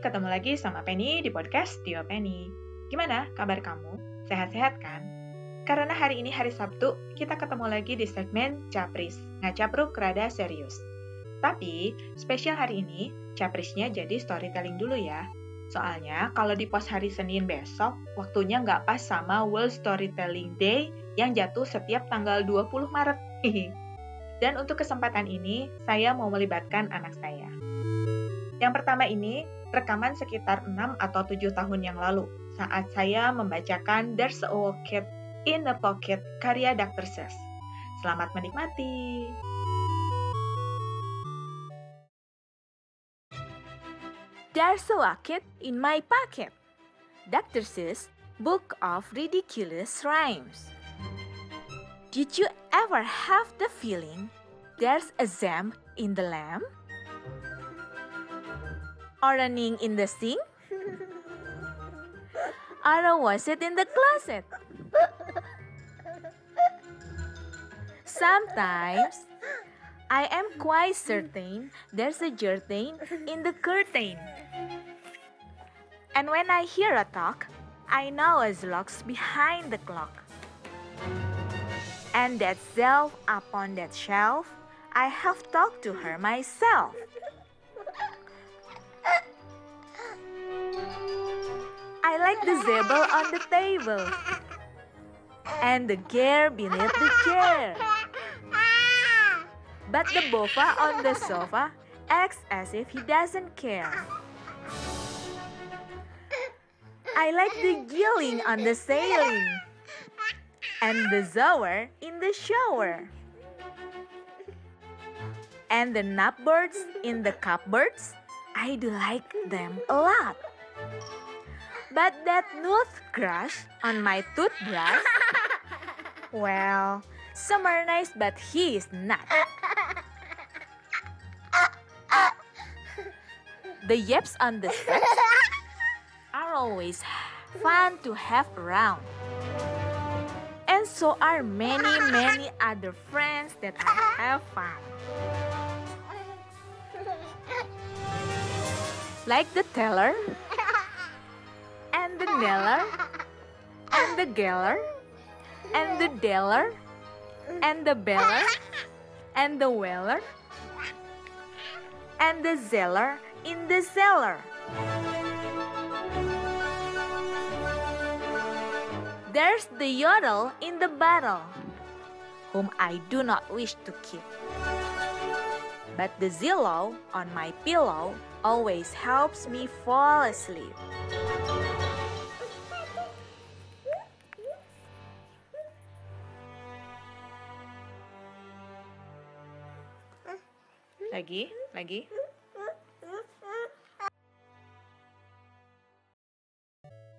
ketemu lagi sama Penny di podcast Tio Penny. Gimana kabar kamu? Sehat-sehat kan? Karena hari ini hari Sabtu, kita ketemu lagi di segmen Capris, ngacapruk rada serius. Tapi, spesial hari ini, Caprisnya jadi storytelling dulu ya. Soalnya, kalau di pos hari Senin besok, waktunya nggak pas sama World Storytelling Day yang jatuh setiap tanggal 20 Maret. Dan untuk kesempatan ini, saya mau melibatkan anak saya. Yang pertama ini, rekaman sekitar 6 atau 7 tahun yang lalu, saat saya membacakan There's a Cat in the Pocket karya Dr. Seuss. Selamat menikmati! There's a rocket in my pocket. Dr. Seuss Book of Ridiculous Rhymes. Did you ever have the feeling there's a zam in the lamp? Or running in the sink? Or was it in the closet? Sometimes I am quite certain there's a curtain in the curtain. And when I hear a talk, I know a locks behind the clock. And that shelf upon that shelf, I have talked to her myself. Like the zebra on the table and the gear beneath the chair. But the bofa on the sofa acts as if he doesn't care. I like the gilling on the ceiling and the zower in the shower. And the nutbirds in the cupboards, I do like them a lot. But that nooth crush on my toothbrush, well, some are nice, but he is not. The yaps on the steps are always fun to have around. And so are many, many other friends that I have found. Like the teller, kneller, and the geller, and the deller, and the beller, and the weller, and the zeller in the cellar. There's the yodel in the bottle, whom I do not wish to keep. But the zillow on my pillow always helps me fall asleep. Lagi, lagi.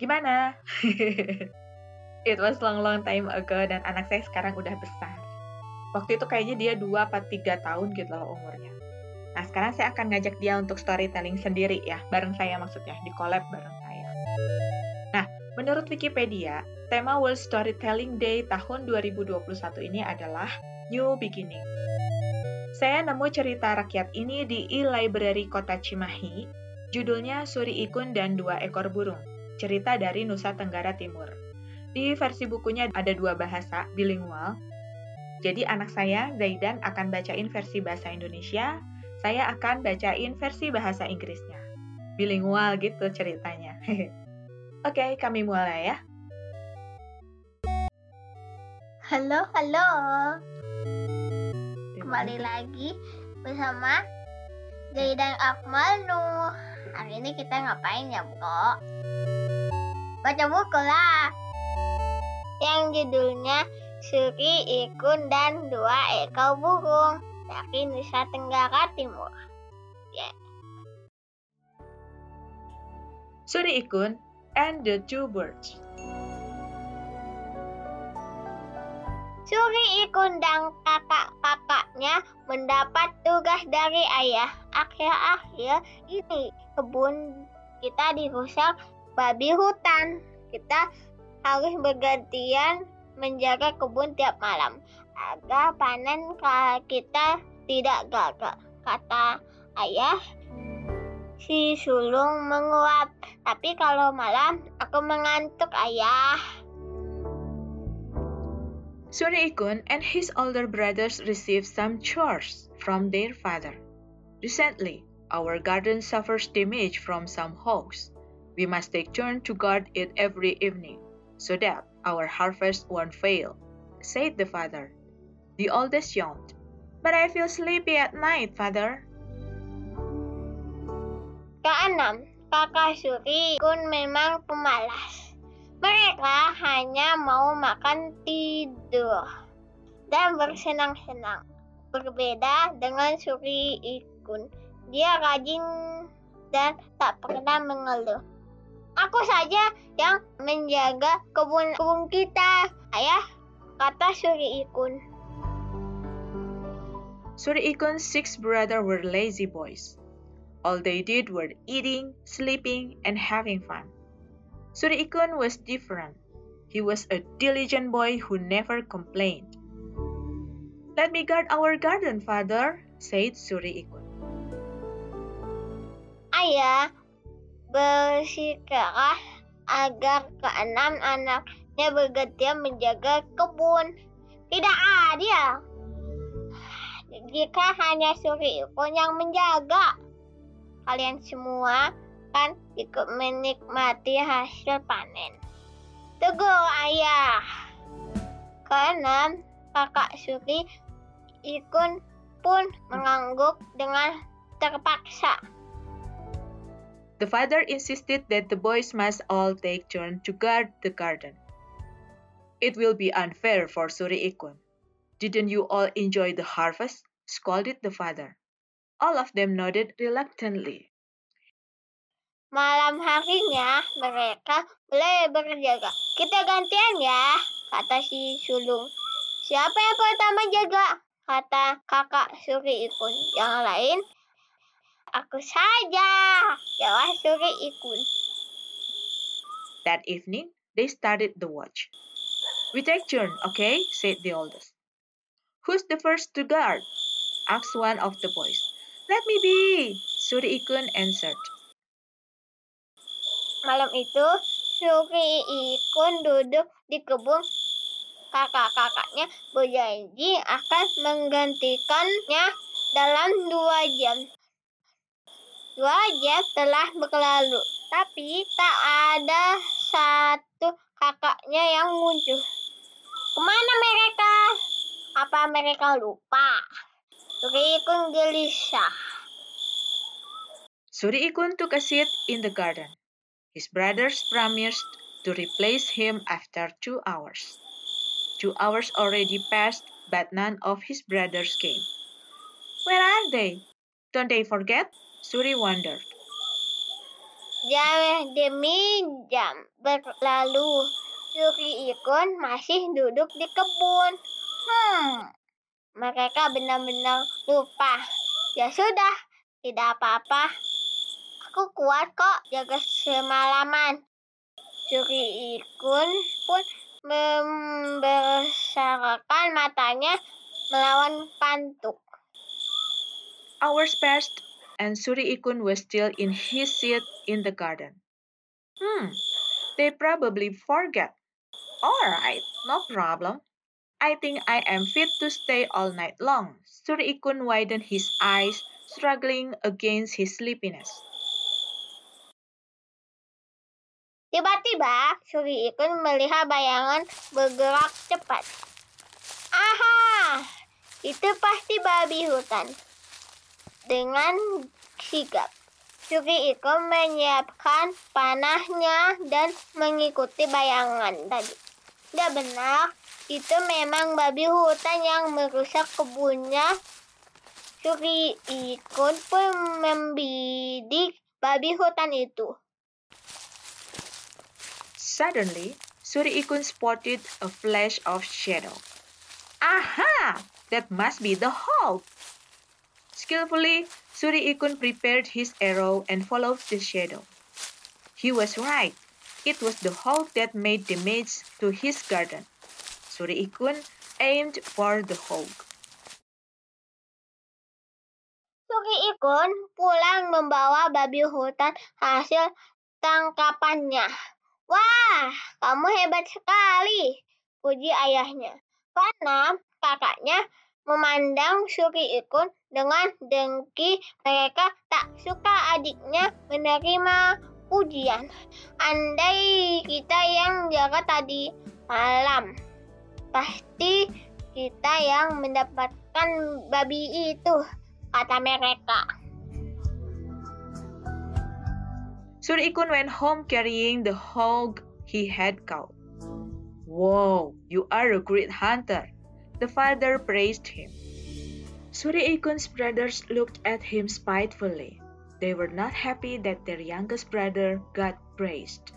Gimana? It was long long time ago dan anak saya sekarang udah besar. Waktu itu kayaknya dia 2 apa 3 tahun gitu loh umurnya. Nah, sekarang saya akan ngajak dia untuk storytelling sendiri ya, bareng saya maksudnya, di collab bareng saya. Nah, menurut Wikipedia, tema World Storytelling Day tahun 2021 ini adalah New Beginning. Saya nemu cerita rakyat ini di e-library Kota Cimahi, judulnya Suri Ikun dan Dua Ekor Burung cerita dari Nusa Tenggara Timur. Di versi bukunya ada dua bahasa, bilingual. Jadi anak saya, Zaidan, akan bacain versi bahasa Indonesia, saya akan bacain versi bahasa Inggrisnya. Bilingual gitu ceritanya. Oke, kami mulai ya. Halo, halo. Kembali lagi bersama Zaidan Akmal Nuh. Hari ini kita ngapain ya, Bro? baca buku lah yang judulnya Suri Ikun dan Dua Ekor Burung dari Nusa Tenggara Timur. Yeah. Suri Ikun and the Two Birds. Suri Ikun dan kakak-kakaknya mendapat tugas dari ayah. Akhir-akhir ini kebun kita dirusak babi hutan. Kita harus bergantian menjaga kebun tiap malam agar panen kita tidak gagal. Kata ayah, si sulung menguap. Tapi kalau malam aku mengantuk, ayah. Suri Ikun and his older brothers received some chores from their father. Recently, our garden suffers damage from some hogs. We must take turn to guard it every evening, so that our harvest won't fail, said the father. The oldest yawned. But I feel sleepy at night, father. Keenam, kakak Suri Kun memang pemalas. Mereka hanya mau makan tidur dan bersenang-senang. Berbeda dengan Suri Ikun. Dia rajin dan tak pernah mengeluh. Aku saja yang menjaga kebun-kebun kita, ayah, kata Suri Ikun. Suri Ikun's six brothers were lazy boys. All they did were eating, sleeping, and having fun. Suri Ikun was different. He was a diligent boy who never complained. Let me guard our garden, father, said Suri Ikun. Ayah bersikeras agar keenam anaknya bergantian menjaga kebun. Tidak adil. Jika hanya Suri Ikun yang menjaga, kalian semua kan ikut menikmati hasil panen. Tegur ayah. Keenam, kakak Suri Ikun pun mengangguk dengan terpaksa. The father insisted that the boys must all take turn to guard the garden. It will be unfair for Suri Ikun. Didn't you all enjoy the harvest? scolded the father. All of them nodded reluctantly. Malam harinya mereka mulai berjaga. Kita gantian ya, kata si sulung. Siapa yang pertama jaga? Kata kakak Suri Ikun. Yang lain, aku saja, jawab Suri Ikun. That evening, they started the watch. We take turn, okay? said the oldest. Who's the first to guard? asked one of the boys. Let me be, Suri Ikun answered. Malam itu, Suri Ikun duduk di kebun. Kakak-kakaknya berjanji akan menggantikannya dalam dua jam. Dua jam telah berlalu, tapi tak ada satu kakaknya yang muncul. Ke mana mereka? Apa mereka lupa? Suri Ikun gelisah. Suri Ikun took a seat in the garden. His brothers promised to replace him after two hours. Two hours already passed, but none of his brothers came. Where are they? Don't they forget? Suri wondered. Jam demi jam berlalu. Suri Ikun masih duduk di kebun. Hmm, mereka benar-benar lupa. Ya sudah, tidak apa-apa. Aku kuat kok jaga semalaman. Suri Ikun pun membesarkan matanya melawan pantuk. Hours passed, and Suri Ikun was still in his seat in the garden. Hmm, they probably forget. All right, no problem. I think I am fit to stay all night long. Suri Ikun widened his eyes, struggling against his sleepiness. Tiba-tiba, Suri Ikun melihat bayangan bergerak cepat. Aha, itu pasti babi hutan. Dengan sigap, Suri Ikun menyiapkan panahnya dan mengikuti bayangan tadi. Tidak benar, itu memang babi hutan yang merusak kebunnya. Suri Ikun pun membidik babi hutan itu. Suddenly, Suri Ikun spotted a flash of shadow. Aha! That must be the hawk! Skillfully, Suri Ikun prepared his arrow and followed the shadow. He was right. It was the hawk that made damage to his garden. Suri Ikun aimed for the hawk. Suki Ikun pulang membawa babi hutan hasil tangkapannya. Wah, kamu hebat sekali, puji ayahnya. Karena kakaknya memandang Suki Ikun dengan dengki, mereka tak suka adiknya menerima ujian. Andai kita yang jaga tadi malam, pasti kita yang mendapatkan babi itu, kata mereka. Surikun went home carrying the hog he had caught. Wow, you are a great hunter. The father praised him. Suriikun's brothers looked at him spitefully. They were not happy that their youngest brother got praised.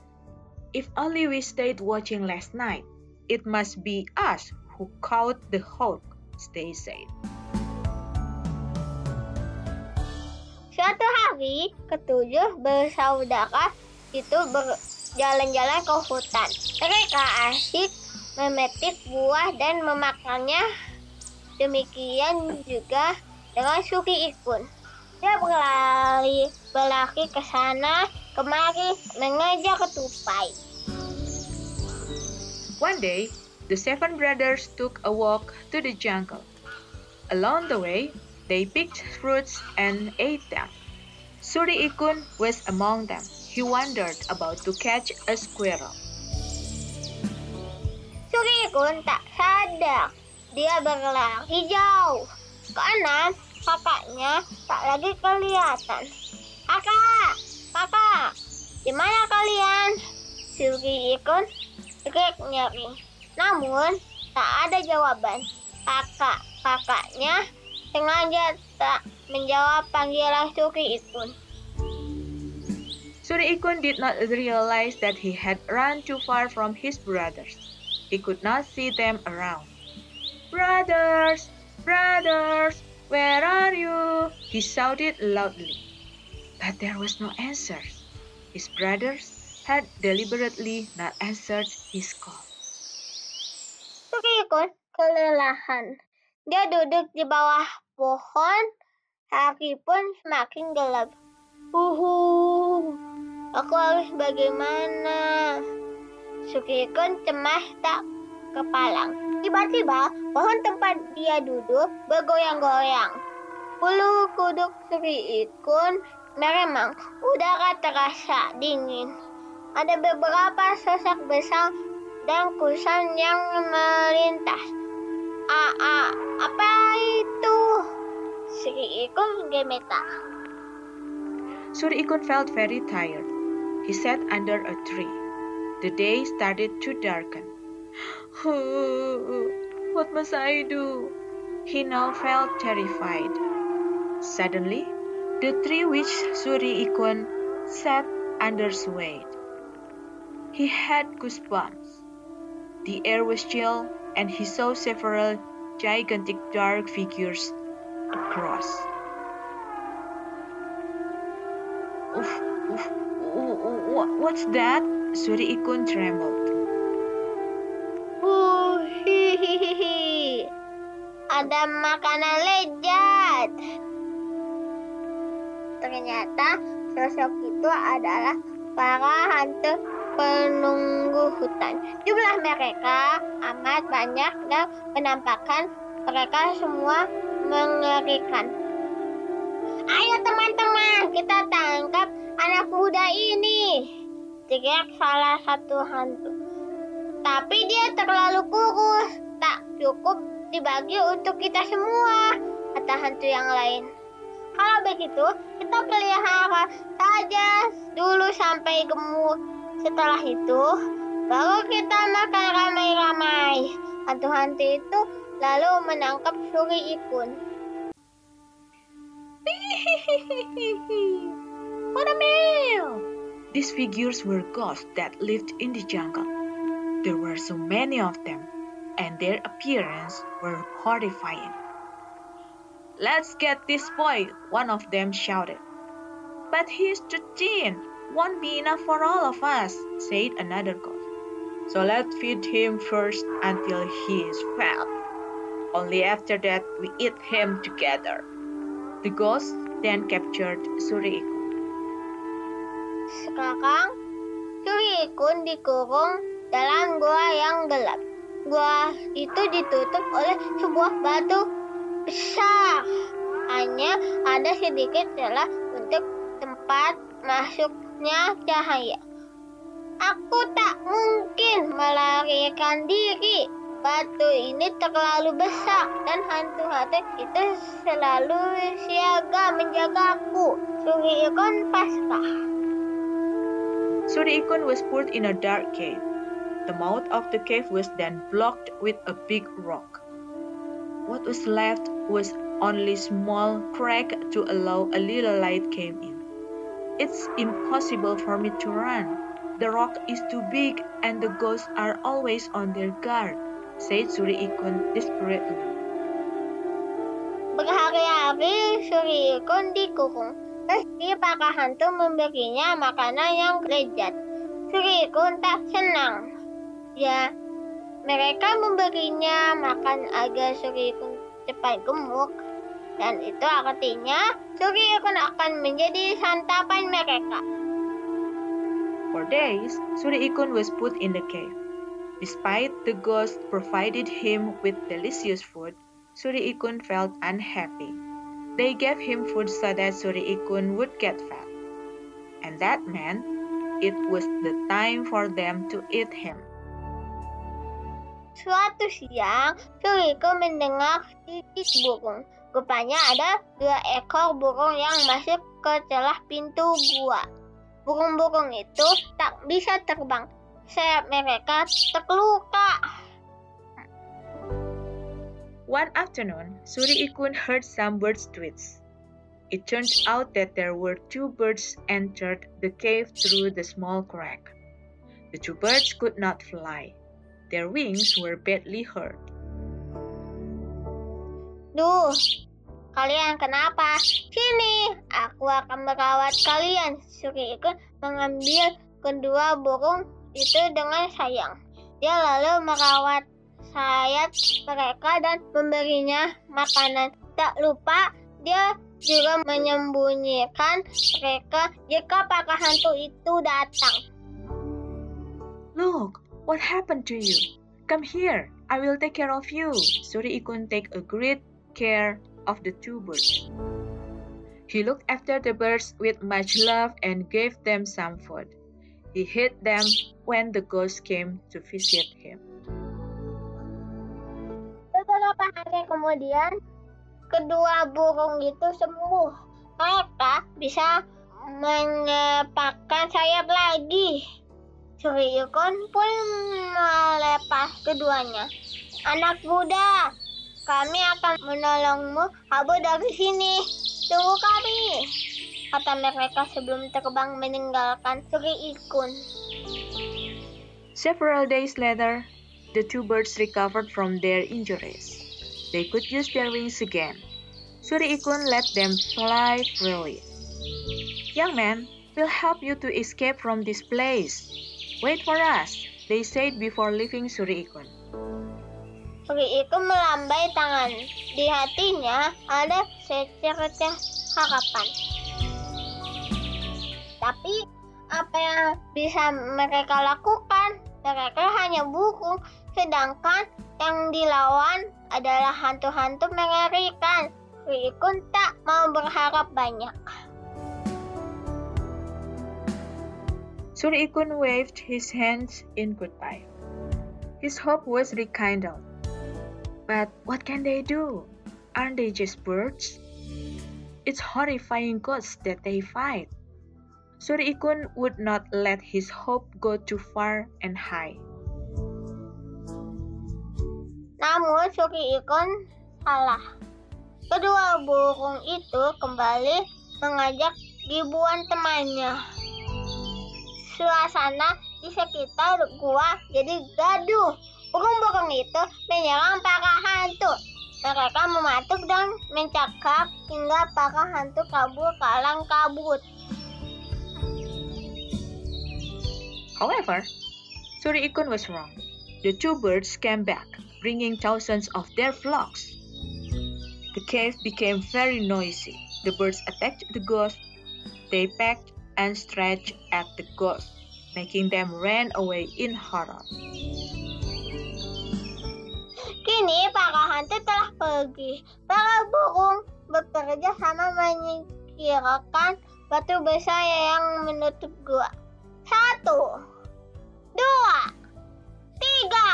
If only we stayed watching last night, it must be us who caught the hog, they said. Suatu hari, ketujuh bersaudara itu berjalan-jalan ke hutan. Mereka asik memetik buah dan memakannya. Demikian juga dengan Suki Ikun. Dia berlari, berlari ke sana, kemari, mengejar ketupai. One day, the seven brothers took a walk to the jungle. Along the way, they picked fruits and ate them. Suri Ikun was among them. He wondered about to catch a squirrel. Suri Ikun tak sadar. Dia berlari jauh. Karena kakaknya tak lagi kelihatan. Kakak, kakak, di mana kalian? Suri Ikun teriak nyeri. Namun, tak ada jawaban. Kakak, kakaknya sengaja tak menjawab panggilan Suri Ikun. Suri Ikun did not realize that he had run too far from his brothers. He could not see them around. Brothers, brothers, where are you? He shouted loudly. But there was no answer. His brothers had deliberately not answered his call. Suri Ikun kelelahan. Dia duduk di bawah pohon. Hari pun semakin gelap. Uhu, aku harus bagaimana? Sukikun cemas tak kepalang. Tiba-tiba, pohon tempat dia duduk bergoyang-goyang. Bulu kuduk Sri Ikun meremang. Udara terasa dingin. Ada beberapa sosok besar dan kusan yang melintas. A, a, apa itu? Sri Ikun gemetar. Suri Ikun felt very tired. He sat under a tree. The day started to darken. what must I do? He now felt terrified. Suddenly, the tree which Suri Ikun sat under swayed. He had goosebumps. The air was chill, and he saw several gigantic dark figures across. Oof, oof, what's that? Suri Ikun trembled. Ada makanan lezat. Ternyata sosok itu adalah para hantu penunggu hutan. Jumlah mereka amat banyak dan penampakan mereka semua mengerikan. Ayo teman-teman, kita tangkap anak muda ini. Teriak salah satu hantu. Tapi dia terlalu kurus, tak cukup dibagi untuk kita semua, kata hantu yang lain. Kalau begitu, kita pelihara saja dulu sampai gemuk. Setelah itu, baru kita makan ramai-ramai. Hantu-hantu itu lalu menangkap Suri Ikun. What a meal! These figures were ghosts that lived in the jungle. There were so many of them, and their appearance were horrifying. Let's get this boy, one of them shouted. But he's too thin, won't be enough for all of us, said another ghost. So let's feed him first until he is fat. Only after that we eat him together. The ghost then captured Suri Ikun. Sekarang, Suri Ikun dikurung dalam gua yang gelap. Gua itu ditutup oleh sebuah batu besar. Hanya ada sedikit celah untuk tempat masuknya cahaya. Aku tak mungkin melarikan diri. Batu ini terlalu besar dan hantu-hantu itu selalu siaga menjagaku. Suri Ikun pasrah. Suri Ikun was put in a dark cave. The mouth of the cave was then blocked with a big rock. What was left was only small crack to allow a little light came in. It's impossible for me to run. The rock is too big and the ghosts are always on their guard, said Suri Ikun desperately. Berhari-hari Suri Ikun dikurung. Meski para hantu memberinya makanan yang lezat. Suri Ikun tak senang. Ya, mereka memberinya makan agar Suri Ikun cepat gemuk. Dan itu artinya Suri Ikun akan menjadi santapan mereka. For days, Suri Ikun was put in the cave. Despite the ghost provided him with delicious food, Suri Ikun felt unhappy. They gave him food so that Suri Ikun would get fat. And that meant it was the time for them to eat him. Suatu siang, Suri Ikun mendengar titik burung. Rupanya ada dua ekor burung yang masuk ke celah pintu gua. Burung-burung itu tak bisa terbang. Sayap mereka terluka. One afternoon, Suri Ikun heard some birds tweets. It turned out that there were two birds entered the cave through the small crack. The two birds could not fly. Their wings were badly hurt. Duh, kalian kenapa? Sini, aku akan merawat kalian. Suri Ikun mengambil kedua burung itu dengan sayang. Dia lalu merawat sayap mereka dan memberinya makanan. Tak lupa, dia juga menyembunyikan mereka jika para hantu itu datang. Look, what happened to you? Come here, I will take care of you. Suri Ikun take a great care of the two birds. He looked after the birds with much love and gave them some food. He hid them when the ghost came to visit him. Beberapa hari kemudian, kedua burung itu sembuh. Mereka bisa menyepakkan sayap lagi. Suri Ikun pun melepas keduanya. Anak muda, kami akan menolongmu kabur dari sini. Tunggu kami, kata mereka sebelum terbang meninggalkan Suri Ikun. Several days later, the two birds recovered from their injuries. They could use their wings again. Suri Ikun let them fly freely. Young man, we'll help you to escape from this place. Wait for us, they said before leaving Suri Ikun. Suri Ikun melambai tangan. Di hatinya ada secercah harapan. Tapi apa yang bisa mereka lakukan? Mereka hanya burung, sedangkan yang dilawan adalah hantu-hantu mengerikan. Suri Ikun tak mau berharap banyak. Suri Ikun waved his hands in goodbye. His hope was rekindled. But what can they do? Aren't they just birds? It's horrifying ghosts that they fight. Suri Ikun would not let his hope go too far and high. Namun Suri Ikun salah. Kedua burung itu kembali mengajak ribuan temannya. Suasana di sekitar gua jadi gaduh. Burung-burung itu menyerang para hantu. Mereka mematuk dan mencakap hingga para hantu kabur kalang kabut. However, Suri Ikun was wrong. The two birds came back, bringing thousands of their flocks. The cave became very noisy. the birds attacked the ghost. They pecked and stretched at the ghost, making them run away in horror. Kini para hantu telah pergi. Para burung bekerja sama menyingkirkan batu besar yang menutup gua. Satu, dua, tiga.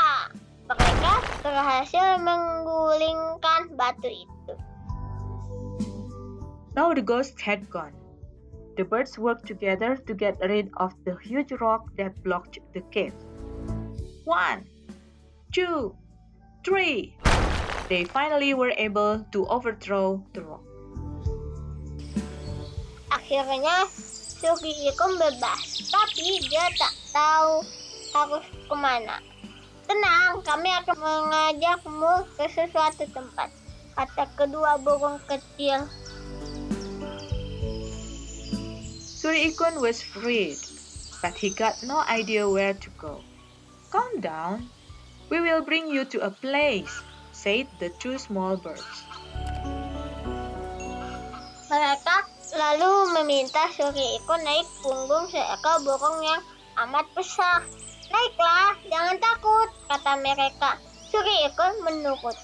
Mereka berhasil menggulingkan batu itu. Now the ghost had gone. The birds worked together to get rid of the huge rock that blocked the cave. One, two, three. They finally were able to overthrow the rock. Akhirnya Suki Ikum bebas, tapi dia tak tahu harus ke mana. Tenang, kami akan mengajakmu ke sesuatu tempat, kata kedua burung kecil. Suri Ikun was freed, but he got no idea where to go. Calm down. We will bring you to a place, said the two small birds. Mereka lalu meminta Suri Ikun naik punggung seekor burung yang amat besar. Naiklah, jangan takut, kata mereka. Suri Ikun menurut.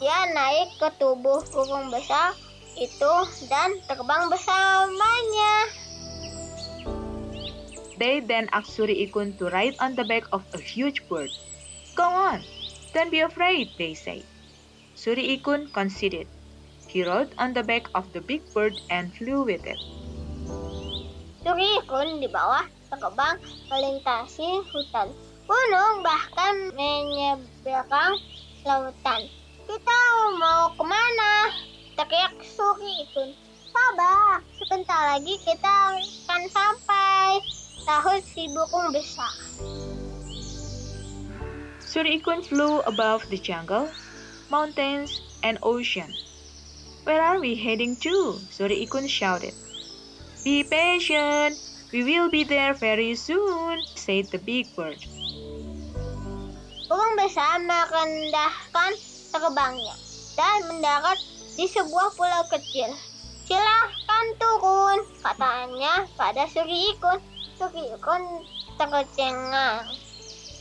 Dia naik ke tubuh burung besar itu dan terbang bersamanya. They then asked Suri Ikun to ride on the back of a huge bird. Go on, don't be afraid, they said. Suri Ikun conceded. He rode on the back of the big bird and flew with it. Suri Ikun di bawah terbang melintasi hutan, gunung bahkan menyeberang lautan. Kita mau ke mana? teriak Suri Ikun. Sabar, sebentar lagi kita akan sampai. Tahun si burung besar. Suri Ikun flew above the jungle, mountains, and ocean. Where are we heading to? Suri Ikun shouted. Be patient, we will be there very soon, said the big bird. Burung besar merendahkan terbangnya dan mendarat di sebuah pulau kecil. Silahkan turun, katanya pada Suri Ikun. Suri Ikun tercengang.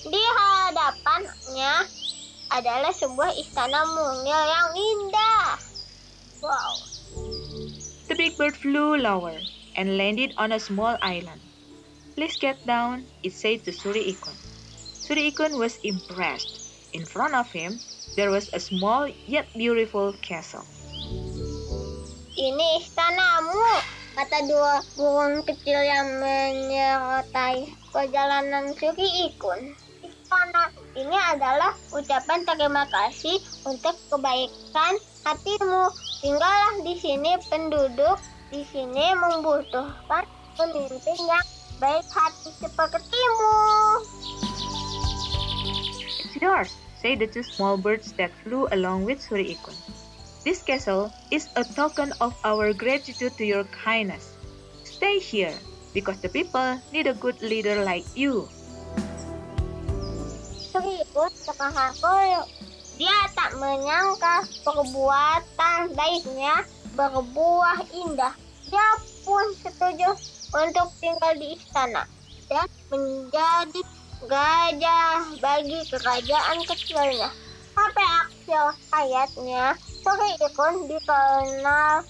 Di hadapannya adalah sebuah istana mungil yang indah. Wow. The big bird flew lower and landed on a small island. Please get down, it said to Suri Ikun. Suri Ikun was impressed. In front of him, there was a small yet beautiful castle. Ini istanamu, kata dua burung kecil yang menyertai perjalanan Suri Ikun. Istana ini adalah ucapan terima kasih untuk kebaikan hatimu. Tinggallah di sini penduduk di sini membutuhkan pemimpin yang baik hati sepertimu. It's yours, said the two small birds that flew along with Suri Ikun. This castle is a token of our gratitude to your kindness. Stay here, because the people need a good leader like you. Suri Ikun terharu. Dia tak menyangka perbuatan baiknya berbuah indah. Dia pun setuju untuk tinggal di istana dan menjadi gajah bagi kerajaan kecilnya. Sampai akhir hayatnya, Suri Ikun dikenal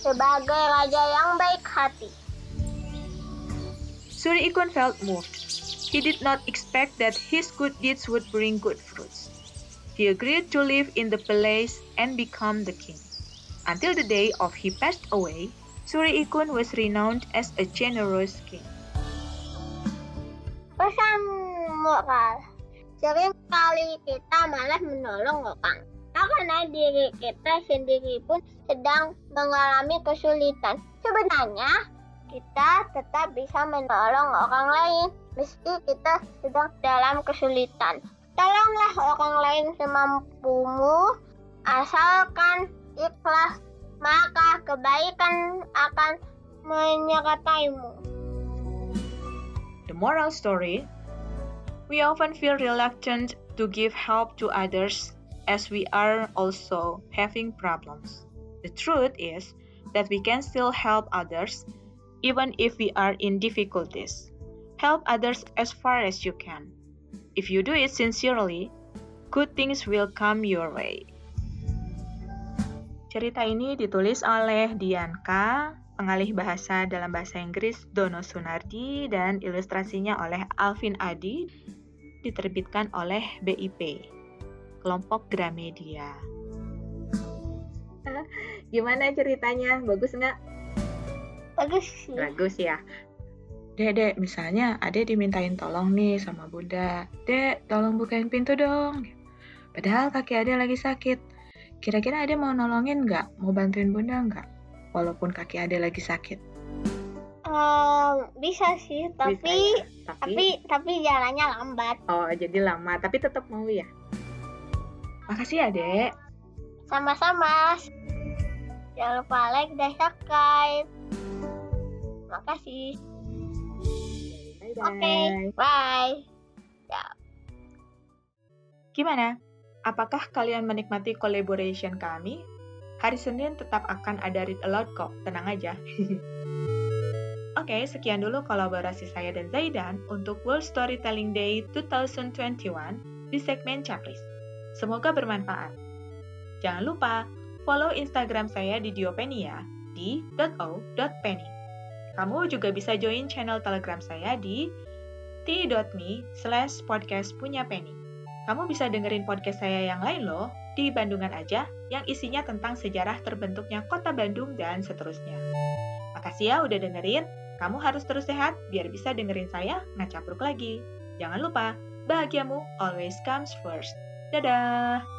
sebagai raja yang baik hati. Suri Ikun felt moved. He did not expect that his good deeds would bring good fruits. He agreed to live in the palace and become the king. Until the day of he passed away, Suri Ikun was renowned as a generous king. Pesan moral. Sering kali kita malah menolong orang. Karena diri kita sendiri pun sedang mengalami kesulitan. Sebenarnya, kita tetap bisa menolong orang lain meski kita sedang dalam kesulitan. Tolonglah orang lain semampumu, asalkan ikhlas, maka kebaikan akan menyertaimu. The moral story We often feel reluctant to give help to others as we are also having problems. The truth is that we can still help others even if we are in difficulties. Help others as far as you can. If you do it sincerely, good things will come your way. Cerita ini ditulis oleh Dianka, pengalih bahasa dalam bahasa Inggris Dono Sunardi, dan ilustrasinya oleh Alvin Adi, diterbitkan oleh BIP, kelompok Gramedia. Gimana ceritanya? Bagus nggak? Bagus sih. Bagus ya. Dek, dek, misalnya adek dimintain tolong nih sama bunda. Dek, tolong bukain pintu dong. Padahal kaki adek lagi sakit. Kira-kira adek mau nolongin nggak? Mau bantuin bunda nggak? Walaupun kaki adek lagi sakit. Em, bisa sih, tapi Bisa ya? tapi, tapi tapi jalannya lambat. oh jadi lama, tapi tetap mau ya. Makasih ya, Dek. Sama-sama. Jangan lupa like dan subscribe. Makasih. Oke, bye. Gimana? Apakah kalian menikmati collaboration kami? Hari Senin tetap akan ada read aloud kok, tenang aja. Oke, sekian dulu kolaborasi saya dan Zaidan untuk World Storytelling Day 2021 di segmen checklist. Semoga bermanfaat. Jangan lupa follow Instagram saya di Diopenia di .o.penny. Kamu juga bisa join channel Telegram saya di t.me slash podcast. Kamu bisa dengerin podcast saya yang lain loh, di Bandungan aja, yang isinya tentang sejarah terbentuknya kota Bandung dan seterusnya. Makasih ya udah dengerin, kamu harus terus sehat biar bisa dengerin saya ngacapruk lagi. Jangan lupa, bahagiamu always comes first. Dadah!